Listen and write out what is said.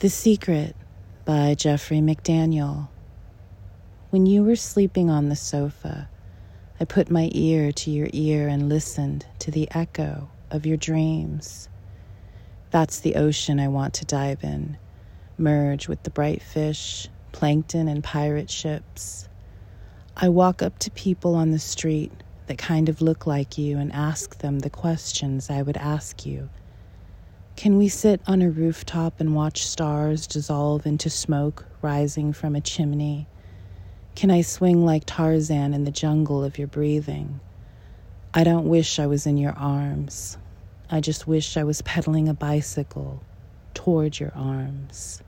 The Secret by Jeffrey McDaniel. When you were sleeping on the sofa, I put my ear to your ear and listened to the echo of your dreams. That's the ocean I want to dive in, merge with the bright fish, plankton, and pirate ships. I walk up to people on the street that kind of look like you and ask them the questions I would ask you can we sit on a rooftop and watch stars dissolve into smoke rising from a chimney? Can I swing like Tarzan in the jungle of your breathing? I don't wish I was in your arms. I just wish I was pedaling a bicycle toward your arms.